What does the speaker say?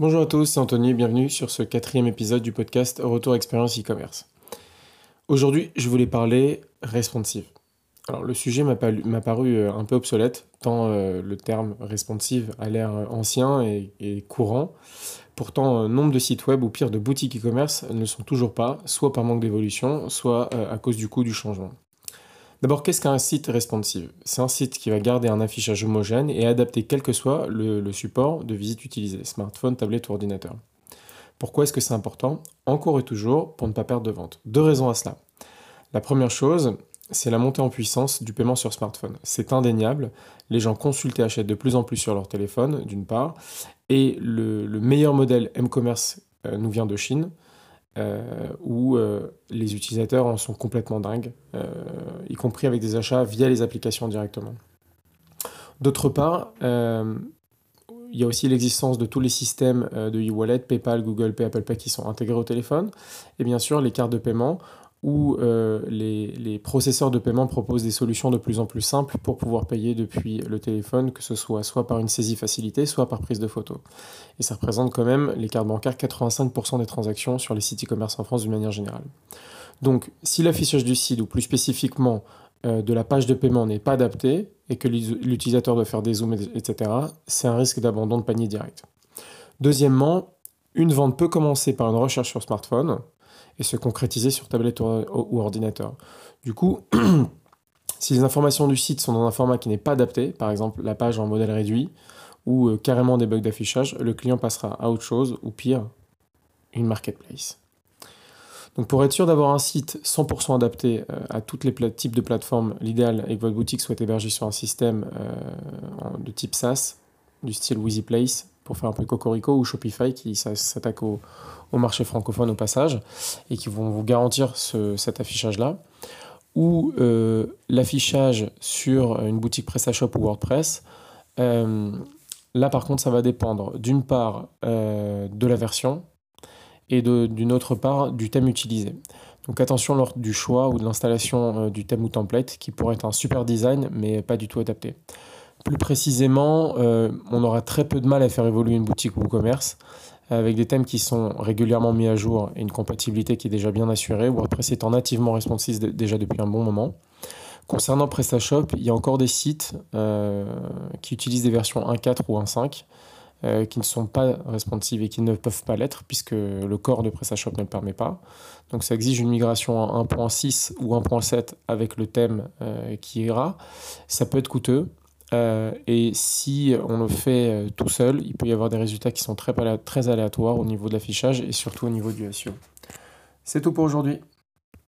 Bonjour à tous, c'est Anthony, bienvenue sur ce quatrième épisode du podcast Retour Expérience e-commerce. Aujourd'hui, je voulais parler responsive. Alors, le sujet m'a paru euh, un peu obsolète, tant euh, le terme responsive a l'air euh, ancien et, courant. Pourtant, nombre de sites web ou pire de boutiques e-commerce ne sont toujours pas, soit par manque d'évolution, soit à cause du coût du changement. D'abord, qu'est-ce qu'un site responsive? C'est un site qui va garder un affichage homogène et adapté quel que soit le, support de visite utilisé, smartphone, tablette ou ordinateur. Pourquoi est-ce que c'est important? Encore et toujours pour ne pas perdre de vente. Deux raisons à cela. La première chose, c'est la montée en puissance du paiement sur smartphone. C'est indéniable. Les gens consultent et achètent de plus en plus sur leur téléphone, d'une part. Et le, meilleur modèle m-commerce euh, nous vient de Chine. Euh, où euh, les utilisateurs en sont complètement dingues, euh, y compris avec des achats via les applications directement. D'autre part, il y a aussi l'existence de tous les systèmes de e-wallet, PayPal, Google Pay, Apple Pay qui sont intégrés au téléphone, et bien sûr les cartes de paiement où euh, les, processeurs de paiement proposent des solutions de plus en plus simples pour pouvoir payer depuis le téléphone, que ce soit soit par une saisie facilitée, soit par prise de photo. Et ça représente quand même les cartes bancaires 85% des transactions sur les sites e-commerce en France d'une manière générale. Donc si l'affichage du site, ou plus spécifiquement euh, de la page de paiement n'est pas adapté, et que l'utilisateur doit faire des zooms, etc., c'est un risque d'abandon de panier direct. Deuxièmement, une vente peut commencer par une recherche sur smartphone, et se concrétiser sur tablette ou, ordinateur. Du coup, si les informations du site sont dans un format qui n'est pas adapté, par exemple la page en modèle réduit, ou euh, carrément des bugs d'affichage, le client passera à autre chose, ou pire, une marketplace. Donc pour être sûr d'avoir un site 100% adapté euh, à tous les types de plateformes, l'idéal est que votre boutique soit hébergée sur un système euh, de type SaaS, du style Place, pour faire un peu Cocorico, ou Shopify qui s'attaque au, marché francophone au passage, et qui vont vous garantir cet affichage-là, ou euh, l'affichage sur une boutique PrestaShop ou WordPress. Euh, là, par contre, ça va dépendre d'une part euh, de la version et d'une autre part du thème utilisé. Donc attention lors du choix ou de l'installation du thème ou template qui pourrait être un super design mais pas du tout adapté. Plus précisément, on aura très peu de mal à faire évoluer une boutique ou e-commerce avec des thèmes qui sont régulièrement mis à jour et une compatibilité qui est déjà bien assurée. WordPress étant nativement responsive déjà depuis un bon moment. Concernant PrestaShop, il y a encore des sites euh, qui utilisent des versions 1.4 ou 1.5 euh, qui ne sont pas responsives et qui ne peuvent pas l'être puisque le corps de PrestaShop ne le permet pas. Donc ça exige une migration en 1.6 ou 1.7 avec le thème euh, qui ira. Ça peut être coûteux. Euh, et si on le fait euh, tout seul, il peut y avoir des résultats qui sont très, très aléatoires au niveau de l'affichage et surtout au niveau du SEO. C'est tout pour aujourd'hui.